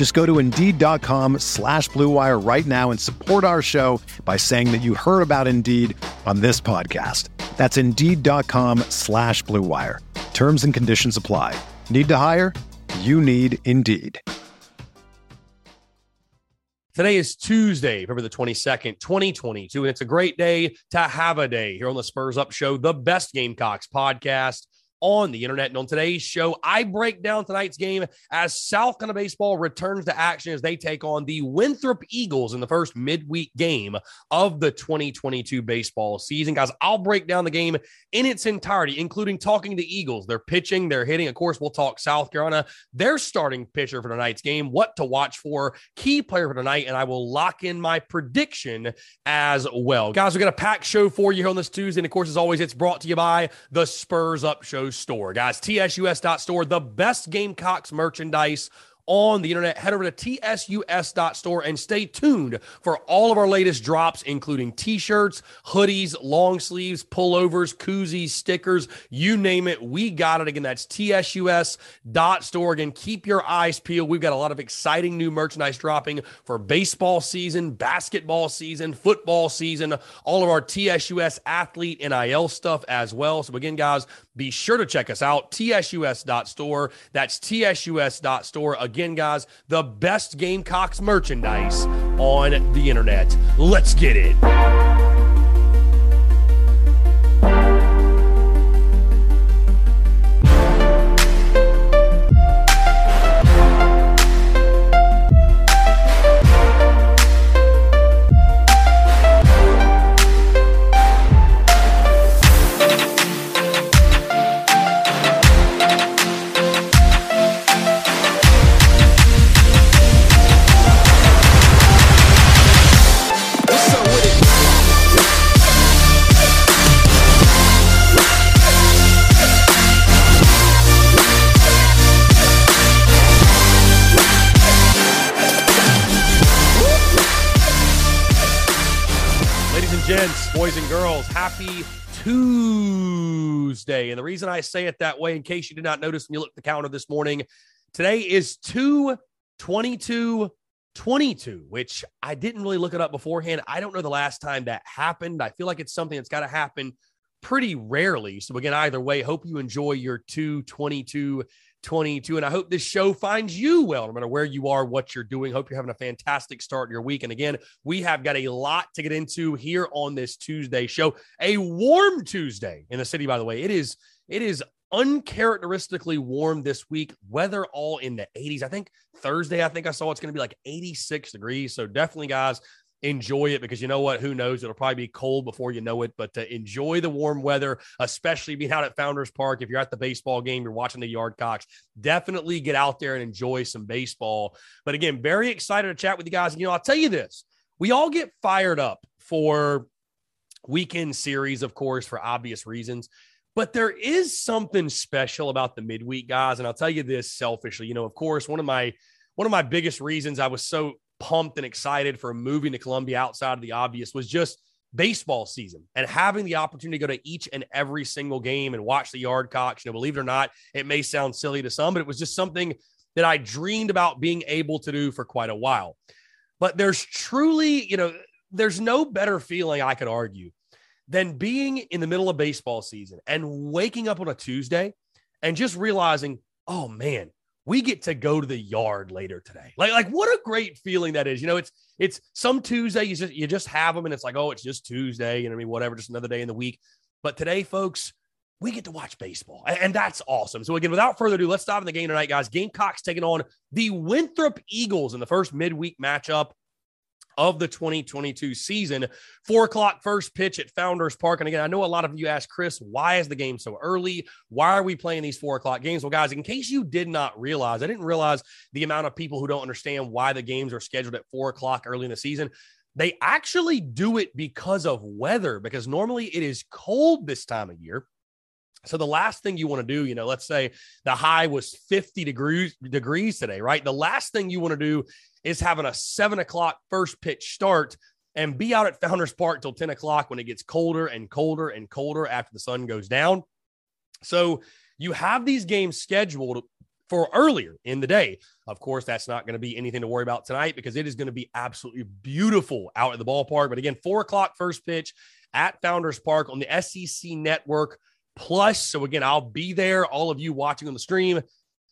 Just go to Indeed.com slash BlueWire right now and support our show by saying that you heard about Indeed on this podcast. That's Indeed.com slash BlueWire. Terms and conditions apply. Need to hire? You need Indeed. Today is Tuesday, February the 22nd, 2022, and it's a great day to have a day here on the Spurs Up Show, the best Gamecocks podcast on the internet. And on today's show, I break down tonight's game as South Carolina baseball returns to action as they take on the Winthrop Eagles in the first midweek game of the 2022 baseball season. Guys, I'll break down the game in its entirety, including talking to the Eagles, their pitching, their hitting. Of course, we'll talk South Carolina, their starting pitcher for tonight's game, what to watch for, key player for tonight, and I will lock in my prediction as well. Guys, we got a packed show for you here on this Tuesday. And of course, as always, it's brought to you by the Spurs Up Show store. Guys, tsus.store, the best Gamecocks merchandise on the internet. Head over to tsus.store and stay tuned for all of our latest drops, including t shirts, hoodies, long sleeves, pullovers, koozies, stickers, you name it. We got it. Again, that's tsus.store. Again, keep your eyes peeled. We've got a lot of exciting new merchandise dropping for baseball season, basketball season, football season, all of our TSUS athlete NIL stuff as well. So, again, guys, be sure to check us out, tsus.store. That's tsus.store. Again, guys, the best Gamecocks merchandise on the internet. Let's get it. Boys and girls, happy Tuesday. And the reason I say it that way, in case you did not notice when you looked at the calendar this morning, today is 2 22 22, which I didn't really look it up beforehand. I don't know the last time that happened. I feel like it's something that's got to happen pretty rarely. So, again, either way, hope you enjoy your 2 22 22. And I hope this show finds you well, no matter where you are, what you're doing. Hope you're having a fantastic start to your week. And again, we have got a lot to get into here on this Tuesday show. A warm Tuesday in the city, by the way. It is, it is uncharacteristically warm this week. Weather all in the 80s. I think Thursday, I think I saw it's going to be like 86 degrees. So definitely, guys, enjoy it because you know what? Who knows? It'll probably be cold before you know it, but enjoy the warm weather, especially being out at Founders Park. If you're at the baseball game, you're watching the Yard Cocks, definitely get out there and enjoy some baseball. But again, very excited to chat with you guys. You know, I'll tell you this we all get fired up for weekend series, of course, for obvious reasons. But there is something special about the midweek guys, and I'll tell you this selfishly. You know, of course, one of my one of my biggest reasons I was so pumped and excited for moving to Columbia outside of the obvious was just baseball season and having the opportunity to go to each and every single game and watch the yard cocks. You know, believe it or not, it may sound silly to some, but it was just something that I dreamed about being able to do for quite a while. But there's truly, you know, there's no better feeling I could argue than being in the middle of baseball season and waking up on a Tuesday and just realizing, oh man, we get to go to the yard later today. Like, like what a great feeling that is. You know, it's it's some Tuesday you just you just have them and it's like, oh, it's just Tuesday, you know, I mean, whatever, just another day in the week. But today, folks, we get to watch baseball, and that's awesome. So, again, without further ado, let's dive in the game tonight, guys. Gamecocks taking on the Winthrop Eagles in the first midweek matchup of the 2022 season. Four o'clock first pitch at Founders Park. And again, I know a lot of you asked Chris, why is the game so early? Why are we playing these four o'clock games? Well, guys, in case you did not realize, I didn't realize the amount of people who don't understand why the games are scheduled at four o'clock early in the season. They actually do it because of weather, because normally it is cold this time of year. So the last thing you want to do, you know, let's say the high was 50 degrees degrees today, right? The last thing you want to do is having a seven o'clock first pitch start and be out at Founders Park till 10 o'clock when it gets colder and colder and colder after the sun goes down. So you have these games scheduled for earlier in the day. Of course, that's not going to be anything to worry about tonight because it is going to be absolutely beautiful out at the ballpark. But again, four o'clock first pitch at Founders Park on the SEC network plus. So again, I'll be there. All of you watching on the stream,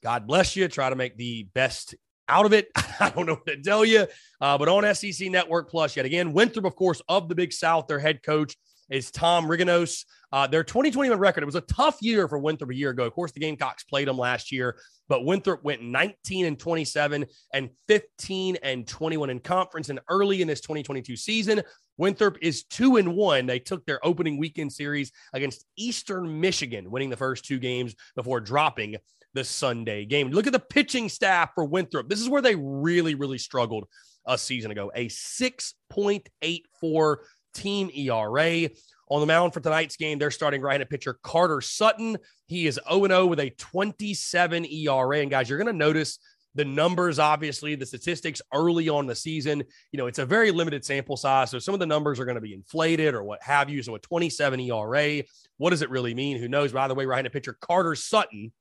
God bless you. Try to make the best out of it. I don't know what to tell you. Uh, but on SEC Network Plus, yet again, Winthrop, of course, of the Big South, their head coach is Tom Riginos. Uh, their 2021 record, it was a tough year for Winthrop a year ago. Of course, the Gamecocks played them last year, but Winthrop went 19 and 27 and 15 and 21 in conference. And early in this 2022 season, Winthrop is two and one. They took their opening weekend series against Eastern Michigan, winning the first two games before dropping the Sunday game. Look at the pitching staff for Winthrop. This is where they really, really struggled a season ago. A 6.84 team ERA. On the mound for tonight's game, they're starting right-handed pitcher Carter Sutton. He is 0-0 with a 27 ERA. And guys, you're going to notice the numbers, obviously, the statistics early on the season, you know, it's a very limited sample size. So some of the numbers are going to be inflated or what have you. So a 27 ERA, what does it really mean? Who knows? By the way, right-handed pitcher Carter Sutton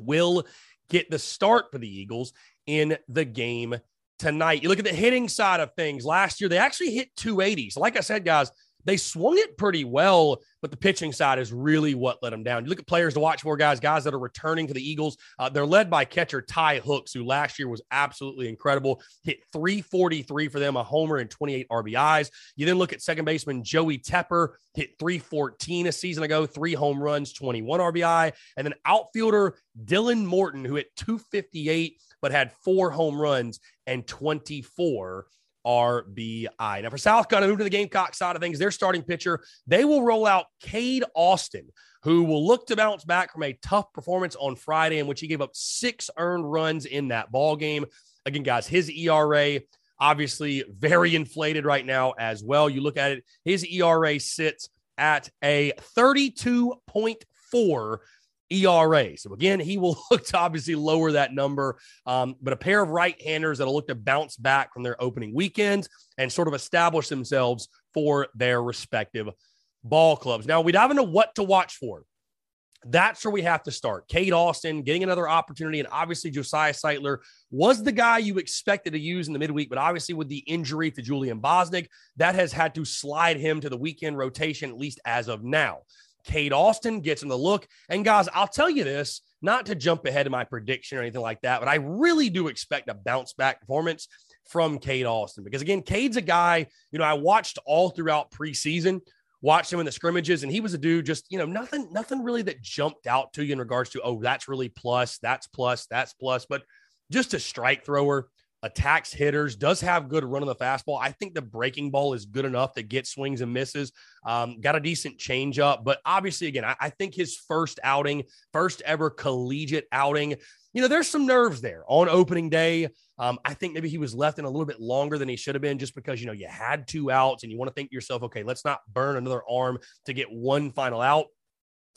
will get the start for the Eagles in the game tonight. You look at the hitting side of things. Last year, they actually hit 280. So, like I said, guys, they swung it pretty well, but the pitching side is really what let them down. You look at players to watch for, guys, guys that are returning to the Eagles. Uh, they're led by catcher Ty Hooks, who last year was absolutely incredible. Hit 343 for them, a homer and 28 RBIs. You then look at second baseman Joey Tepper, hit 314 a season ago, three home runs, 21 RBI. And then outfielder Dylan Morton, who hit 258 but had four home runs and 24 RBI. Now, for South Carolina, move to the Gamecock side of things, their starting pitcher, they will roll out Cade Austin, who will look to bounce back from a tough performance on Friday, in which he gave up six earned runs in that ball game. Again, guys, his ERA obviously very inflated right now as well. You look at it, his ERA sits at a 32.4 ERA. So again, he will look to obviously lower that number. Um, but a pair of right handers that'll look to bounce back from their opening weekends and sort of establish themselves for their respective ball clubs. Now we dive into what to watch for. That's where we have to start. Cade Austin getting another opportunity, and obviously Josiah Sightler was the guy you expected to use in the midweek, but obviously with the injury to Julian Bosnick, that has had to slide him to the weekend rotation, at least as of now. Cade Austin gets in the look. And guys, I'll tell you this, not to jump ahead of my prediction or anything like that, but I really do expect a bounce back performance from Cade Austin because again, Cade's a guy, you know, I watched all throughout preseason, watched him in the scrimmages, and he was a dude just, you know, nothing, nothing really that jumped out to you in regards to, oh, that's really plus, that's plus, that's plus, but just a strike thrower attacks hitters, does have good run on the fastball. I think the breaking ball is good enough to get swings and misses. Um, got a decent changeup, but obviously, again, I, I, think his first outing, first ever collegiate outing, you know, there's some nerves there on opening day. Um, I think maybe he was left in a little bit longer than he should have been just because, you know, you had two outs and you want to think to yourself, okay, let's not burn another arm to get one final out.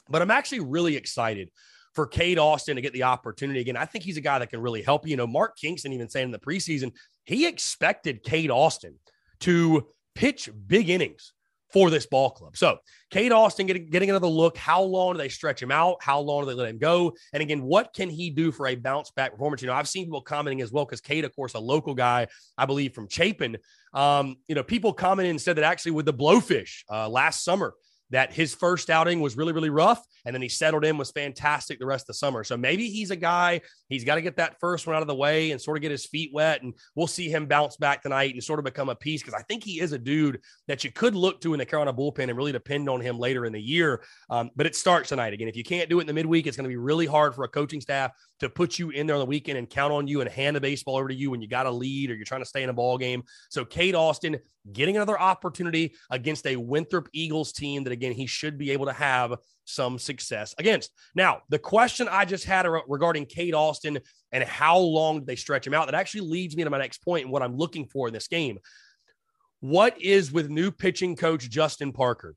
But I'm actually really excited for Cade Austin to get the opportunity again. I think he's a guy that can really help you. You know, Mark Kingston even saying in the preseason, he expected Cade Austin to pitch big innings for this ball club. So Cade Austin getting, getting another look. How long do they stretch him out? How long do they let him go? And again, what can he do for a bounce back performance? You know, I've seen people commenting as well because Cade, of course, a local guy, I believe from Chapin. Um, you know, people commented and said that actually with the blowfish uh, last summer, that his first outing was really, really rough. And then he settled in, was fantastic the rest of the summer. So maybe he's a guy, he's got to get that first one out of the way and sort of get his feet wet. And we'll see him bounce back tonight and sort of become a piece because I think he is a dude that you could look to in the Carolina bullpen and really depend on him later in the year. Um, but it starts tonight. Again, if you can't do it in the midweek, it's going to be really hard for a coaching staff to put you in there on the weekend and count on you and hand the baseball over to you when you got a lead or you're trying to stay in a ball game. So Cade Austin getting another opportunity against a Winthrop Eagles team that again he should be able to have some success against. Now, the question I just had regarding Cade Austin and how long they stretch him out that actually leads me to my next point and what I'm looking for in this game. What is with new pitching coach Justin Parker?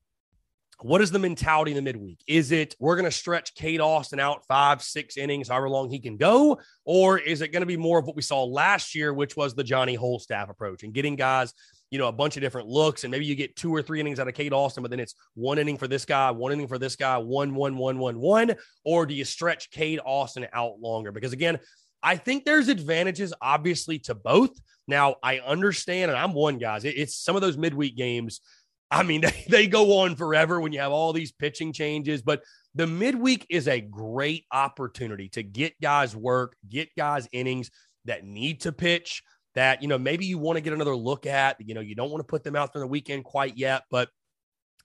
What is the mentality in the midweek? Is it we're going to stretch Cade Austin out five, six innings, however long he can go? Or is it going to be more of what we saw last year, which was the Johnny Holstaff approach and getting guys, you know, a bunch of different looks? And maybe you get two or three innings out of Cade Austin, but then it's one inning for this guy, one inning for this guy, one, one, one, one, one. Or do you stretch Cade Austin out longer? Because again, I think there's advantages, obviously, to both. Now, I understand, and I'm one, guys. It's some of those midweek games I mean, they, they go on forever when you have all these pitching changes, but the midweek is a great opportunity to get guys work, get guys innings that need to pitch that, you know, maybe you want to get another look at, you know, you don't want to put them out there the weekend quite yet, but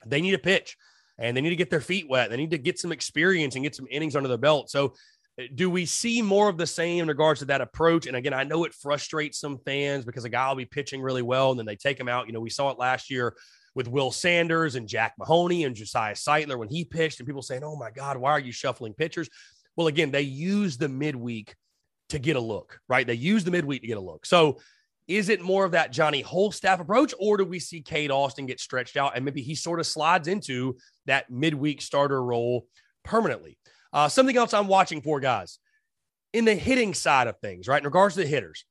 they need to pitch and they need to get their feet wet. They need to get some experience and get some innings under their belt. So, uh, do we see more of the same in regards to that approach? And again, I know it frustrates some fans because a guy will be pitching really well and then they take him out. You know, we saw it last year with Will Sanders and Jack Mahoney and Josiah Sightler when he pitched, and people saying, "Oh my God, why are you shuffling pitchers?" Well, again, they use the midweek to get a look, right? They use the midweek to get a look. So, is it more of that Johnny Holstaff approach, or do we see Cade Austin get stretched out and maybe he sort of slides into that midweek starter role permanently? Uh, something else I'm watching for, guys, in the hitting side of things, right? In regards to the hitters,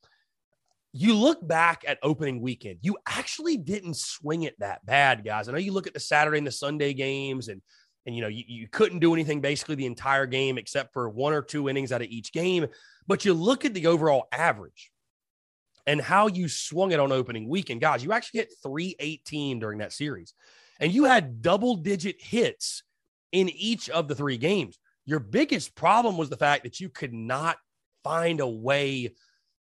you look back at opening weekend, you actually didn't swing it that bad, guys. I know you look at the Saturday and the Sunday games, and and you know you, you couldn't do anything basically the entire game except for one or two innings out of each game. But you look at the overall average and how you swung it on opening weekend, guys. You actually hit 318 during that series, and you had double digit hits in each of the three games. Your biggest problem was the fact that you could not find a way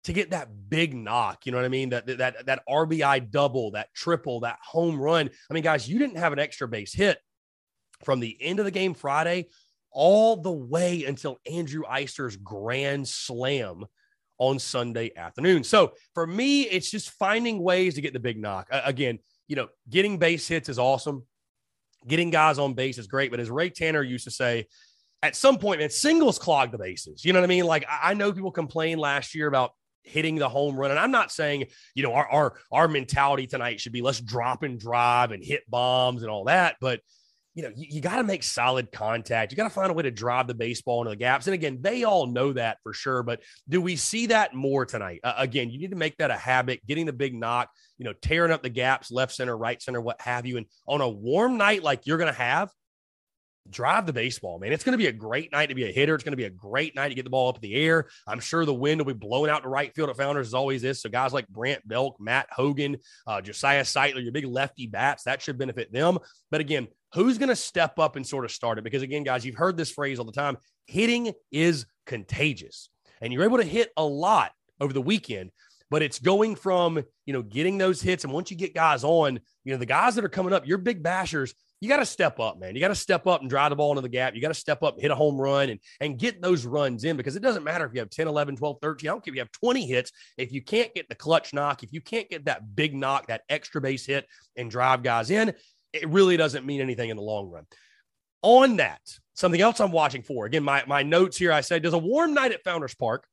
to get that big knock. You know what I mean? That that that RBI double, that triple, that home run. I mean, guys, you didn't have an extra base hit from the end of the game Friday all the way until Andrew Eyster's grand slam on Sunday afternoon. So for me, it's just finding ways to get the big knock. Again, you know, getting base hits is awesome. Getting guys on base is great. But as Ray Tanner used to say, at some point, man, singles clog the bases. You know what I mean? Like I know people complained last year about hitting the home run. And I'm not saying, you know, our our our mentality tonight should be let's drop and drive and hit bombs and all that, but you know, you, you got to make solid contact. You got to find a way to drive the baseball into the gaps. And again, they all know that for sure. But do we see that more tonight? Uh, again, you need to make that a habit, getting the big knock, you know, tearing up the gaps, left center, right center, what have you. And on a warm night like you're going to have, drive the baseball, man. It's going to be a great night to be a hitter. It's going to be a great night to get the ball up in the air. I'm sure the wind will be blowing out to right field at Founders as always is. So guys like Brant Belk, Matt Hogan, uh, Josiah Sightler, your big lefty bats, that should benefit them. But again, who's going to step up and sort of start it? Because again, guys, you've heard this phrase all the time. Hitting is contagious, and you're able to hit a lot over the weekend. But it's going from you know getting those hits, and once you get guys on, you know the guys that are coming up, your big bashers you got to step up, man. You got to step up and drive the ball into the gap. You got to step up, hit a home run, and, and get those runs in because it doesn't matter if you have 10, 11, 12, 13. I don't care if you have 20 hits. If you can't get the clutch knock, if you can't get that big knock, that extra base hit, and drive guys in, it really doesn't mean anything in the long run. On that, something else I'm watching for again, my, my notes here I said, does a warm night at Founders Park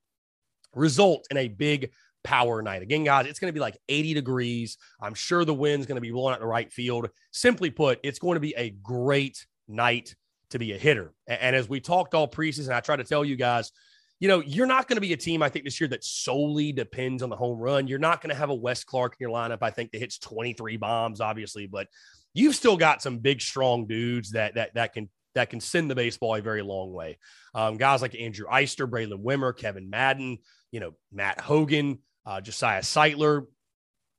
result in a big power night. Again, guys, it's going to be like 80 degrees. I'm sure the wind's going to be blowing out the right field. Simply put, it's going to be a great night to be a hitter. And as we talked all preseason, I try to tell you guys, you know, you're not going to be a team, I think, this year that solely depends on the home run. You're not going to have a Wes Clark in your lineup, I think, that hits 23 bombs, obviously, but you've still got some big, strong dudes that that that can that can send the baseball a very long way. Um, guys like Andrew Eyster, Braylen Wimmer, Kevin Madden, you know, Matt Hogan, uh, Josiah Sightler,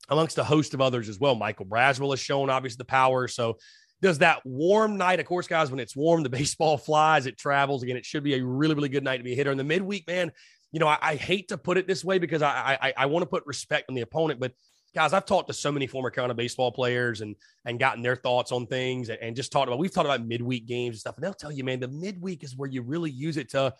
amongst a host of others as well. Michael Braswell has shown obviously the power. So does that warm night, of course, guys, when it's warm, the baseball flies, it travels. Again, it should be a really, really good night to be a hitter. In the midweek, man, you know, I, I hate to put it this way because I, I, I want to put respect on the opponent, but guys, I've talked to so many former Carolina baseball players and and gotten their thoughts on things and, and just talked about we've talked about midweek games and stuff. And they'll tell you, man, the midweek is where you really use it to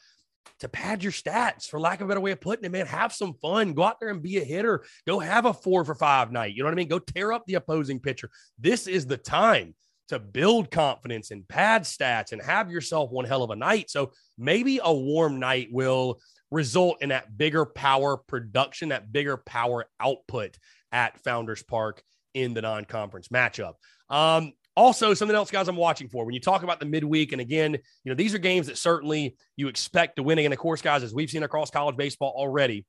to pad your stats, for lack of a better way of putting it, man. Have some fun. Go out there and be a hitter. Go have a four for five night. You know what I mean? Go tear up the opposing pitcher. This is the time to build confidence and pad stats and have yourself one hell of a night. So maybe a warm night will result in that bigger power production, that bigger power output at Founders Park in the non conference matchup. Um, also, something else, guys, I'm watching for when you talk about the midweek. And again, you know, these are games that certainly you expect to win. And of course, guys, as we've seen across college baseball already,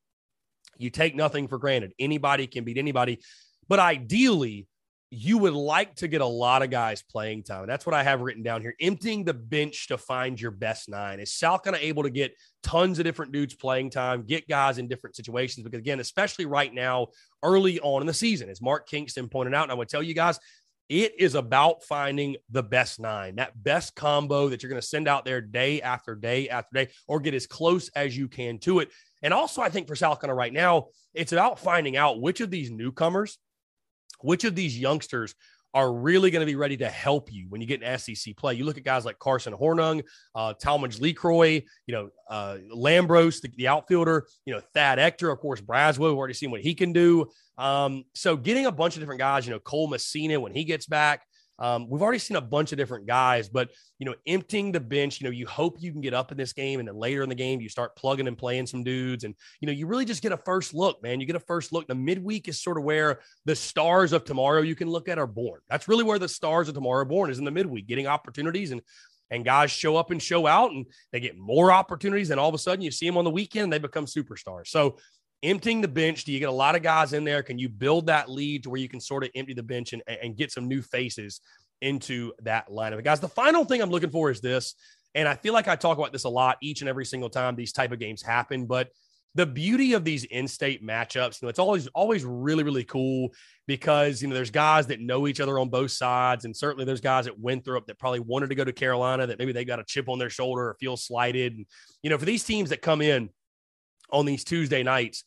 you take nothing for granted. Anybody can beat anybody. But ideally, you would like to get a lot of guys playing time. That's what I have written down here. Emptying the bench to find your best nine. Is South kind of able to get tons of different dudes playing time, get guys in different situations? Because again, especially right now, early on in the season, as Mark Kingston pointed out, and I would tell you guys, it is about finding the best nine, that best combo that you're going to send out there day after day after day, or get as close as you can to it. And also, I think for South Carolina right now, it's about finding out which of these newcomers, which of these youngsters are really going to be ready to help you when you get an SEC play. You look at guys like Carson Hornung, uh, Talmadge LeCroy, you know, uh, Lambros, the, the, outfielder, you know, Thad Ector, of course, Braswell, we've already seen what he can do. Um, so getting a bunch of different guys, you know, Cole Messina when he gets back, um, we've already seen a bunch of different guys, but you know, emptying the bench, you know, you hope you can get up in this game, and then later in the game, you start plugging and playing some dudes, and you know, you really just get a first look, man. You get a first look. The midweek is sort of where the stars of tomorrow you can look at are born. That's really where the stars of tomorrow are born is in the midweek, getting opportunities and and guys show up and show out and they get more opportunities and all of a sudden you see them on the weekend and they become superstars so emptying the bench do you get a lot of guys in there can you build that lead to where you can sort of empty the bench and, and get some new faces into that lineup guys the final thing i'm looking for is this and i feel like i talk about this a lot each and every single time these type of games happen but the beauty of these in-state matchups, you know, it's always always really really cool because you know there's guys that know each other on both sides, and certainly there's guys at Winthrop that probably wanted to go to Carolina that maybe they got a chip on their shoulder or feel slighted. And you know, for these teams that come in on these Tuesday nights,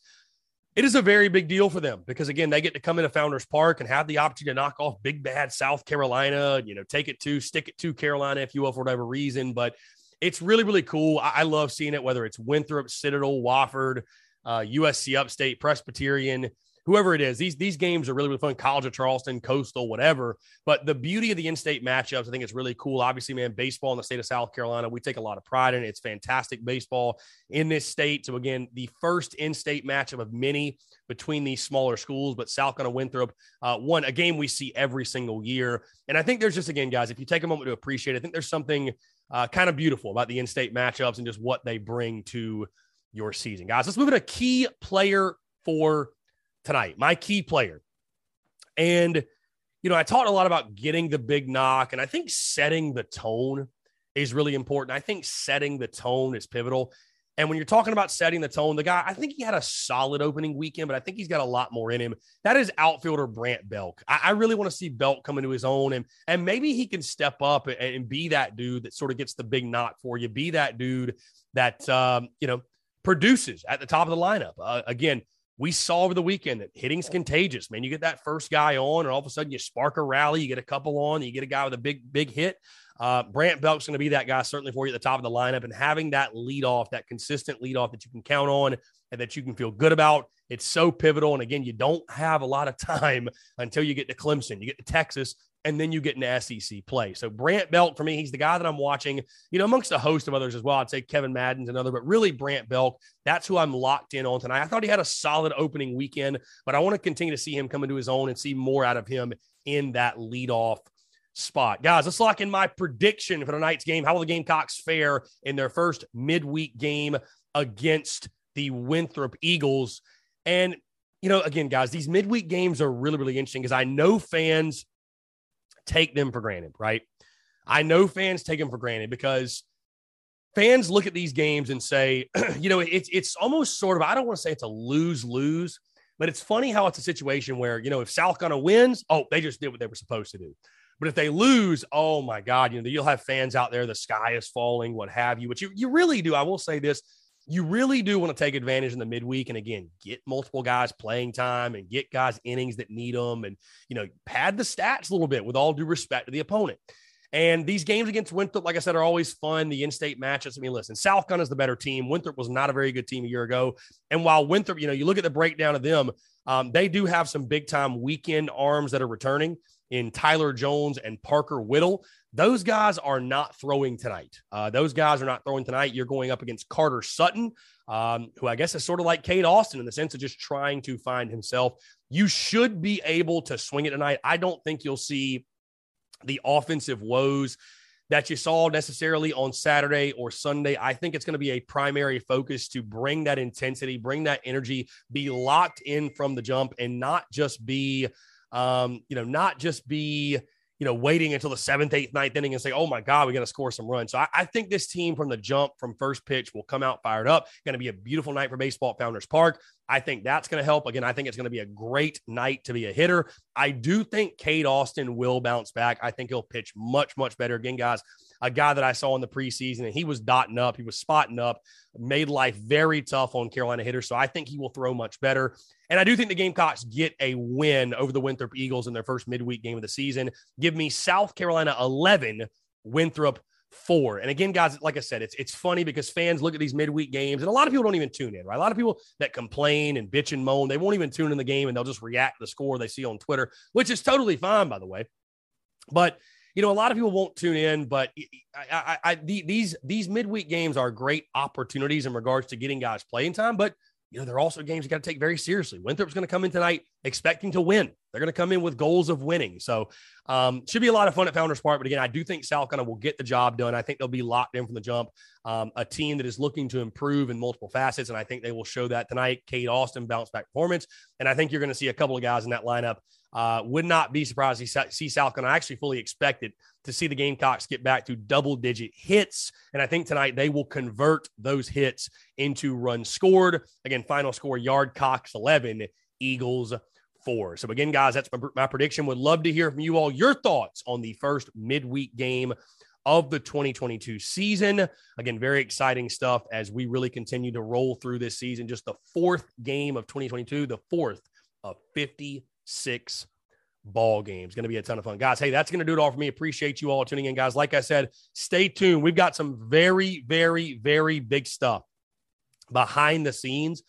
it is a very big deal for them because again, they get to come into Founders Park and have the opportunity to knock off big bad South Carolina, you know, take it to stick it to Carolina if you will for whatever reason. But it's really, really cool. I, I love seeing it, whether it's Winthrop, Citadel, Wofford, uh, USC Upstate, Presbyterian, whoever it is. These these games are really, really fun. College of Charleston, Coastal, whatever. But the beauty of the in-state matchups, I think it's really cool. Obviously, man, baseball in the state of South Carolina, we take a lot of pride in it. It's fantastic baseball in this state. So again, the first in-state matchup of many between these smaller schools, but South Carolina Winthrop uh, won a game we see every single year. And I think there's just again, guys, if you take a moment to appreciate, it, I think there's something uh, kind of beautiful about the in-state matchups and just what they bring to your season, guys. Let's move to a key player for tonight. My key player, and you know, I talked a lot about getting the big knock, and I think setting the tone is really important. I think setting the tone is pivotal. And when you're talking about setting the tone, the guy, I think he had a solid opening weekend, but I think he's got a lot more in him. That is outfielder Brant Belk. I, I really want to see Belk come into his own and and maybe he can step up and, and, be that dude that sort of gets the big knock for you. Be that dude that um, you know produces at the top of the lineup. Uh, again, we saw over the weekend that hitting's contagious. Man, you get that first guy on, and all of a sudden you spark a rally. You get a couple on, you get a guy with a big big hit. Uh, Brant Belk's going to be that guy certainly for you at the top of the lineup, and having that lead off, that consistent lead off that you can count on and that you can feel good about. It's so pivotal. And again, you don't have a lot of time until you get to Clemson, you get to Texas, and then you get an SEC play. So Brant Belk for me, he's the guy that I'm watching, you know, amongst a host of others as well. I'd say Kevin Madden's another, but really Brant Belk, that's who I'm locked in on tonight. I thought he had a solid opening weekend, but I want to continue to see him come into his own and see more out of him in that leadoff spot. Guys, let's lock in my prediction for tonight's game. How will the Gamecocks fare in their first midweek game against the Winthrop Eagles? And, you know, again, guys, these midweek games are really, really interesting because I know fans take them for granted, right? I know fans take them for granted because fans look at these games and say, you know, it's it's almost sort of I don't want to say it's a lose lose, but it's funny how it's a situation where you know if South Carolina wins, oh, they just did what they were supposed to do. But if they lose, oh my God, you know, you'll have fans out there, the sky is falling, what have you. But you, you really do. I will say this you really do want to take advantage in the midweek and again get multiple guys playing time and get guys innings that need them and you know pad the stats a little bit with all due respect to the opponent and these games against Winthrop, like I said, are always fun. The in-state matches. I mean, listen, South Gun is the better team. Winthrop was not a very good team a year ago. And while Winthrop, you know, you look at the breakdown of them, um, they do have some big-time weekend arms that are returning in Tyler Jones and Parker Whittle. Those guys are not throwing tonight. Uh, those guys are not throwing tonight. You're going up against Carter Sutton, um, who I guess is sort of like Cade Austin in the sense of just trying to find himself. You should be able to swing it tonight. I don't think you'll see the offensive woes that you saw necessarily on Saturday or Sunday. I think it's going to be a primary focus to bring that intensity, bring that energy, be locked in from the jump, and not just be, um, you know, not just be you know, waiting until the seventh, eighth, ninth inning and say, oh my God, we got to score some runs. So I, I, think this team from the jump, from first pitch, will come out fired up. Going to be a beautiful night for baseball at Founders Park. I think that's going to help. Again, I think it's going to be a great night to be a hitter. I do think Cade Austin will bounce back. I think he'll pitch much, much better. Again, guys, a guy that I saw in the preseason and he was dotting up, he was spotting up, made life very tough on Carolina hitters. So I think he will throw much better. And I do think the Gamecocks get a win over the Winthrop Eagles in their first midweek game of the season. Give me South Carolina 11, Winthrop four. And again, guys, like I said, it's it's funny because fans look at these midweek games, and a lot of people don't even tune in, right? A lot of people that complain and bitch and moan, they won't even tune in the game and they'll just react to the score they see on Twitter, which is totally fine, by the way. But you know, a lot of people won't tune in, but I, I, I, these these midweek games are great opportunities in regards to getting guys playing time. But you know, they're also games you got to take very seriously. Winthrop's going to come in tonight expecting to win. They're going to come in with goals of winning. So, um, should be a lot of fun at Founders Park. But again, I do think South Carolina will get the job done. I think they'll be locked in from the jump. Um, a team that is looking to improve in multiple facets, and I think they will show that tonight. Cade Austin bounce back performance, and I think you're going to see a couple of guys in that lineup. Uh, would not be surprised to see South Carolina. I actually fully expected to see the Gamecocks get back to double digit hits. And I think tonight they will convert those hits into runs scored. Again, final score Yard Cocks 11, Eagles 4. So, again, guys, that's my, my prediction. Would love to hear from you all your thoughts on the first midweek game of the 2022 season. Again, very exciting stuff as we really continue to roll through this season. Just the fourth game of 2022, the fourth of 56 ball games. Going to be a ton of fun. Guys, hey, that's going to do it all for me. Appreciate you all tuning in, guys. Like I said, stay tuned. We've got some very, very, very big stuff behind the scenes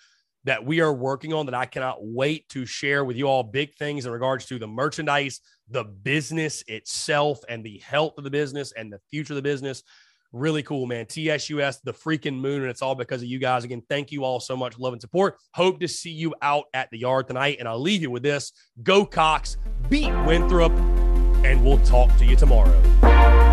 that we are working on that I cannot wait to share with you all. Big things in regards to the merchandise, the business itself, and the health of the business and the future of the business. Really cool, man. TSUS, the freaking moon, and it's all because of you guys. Again, thank you all so much, love and support. Hope to see you out at the yard tonight. And I'll leave you with this Go Cocks, beat Winthrop, and we'll talk to you tomorrow.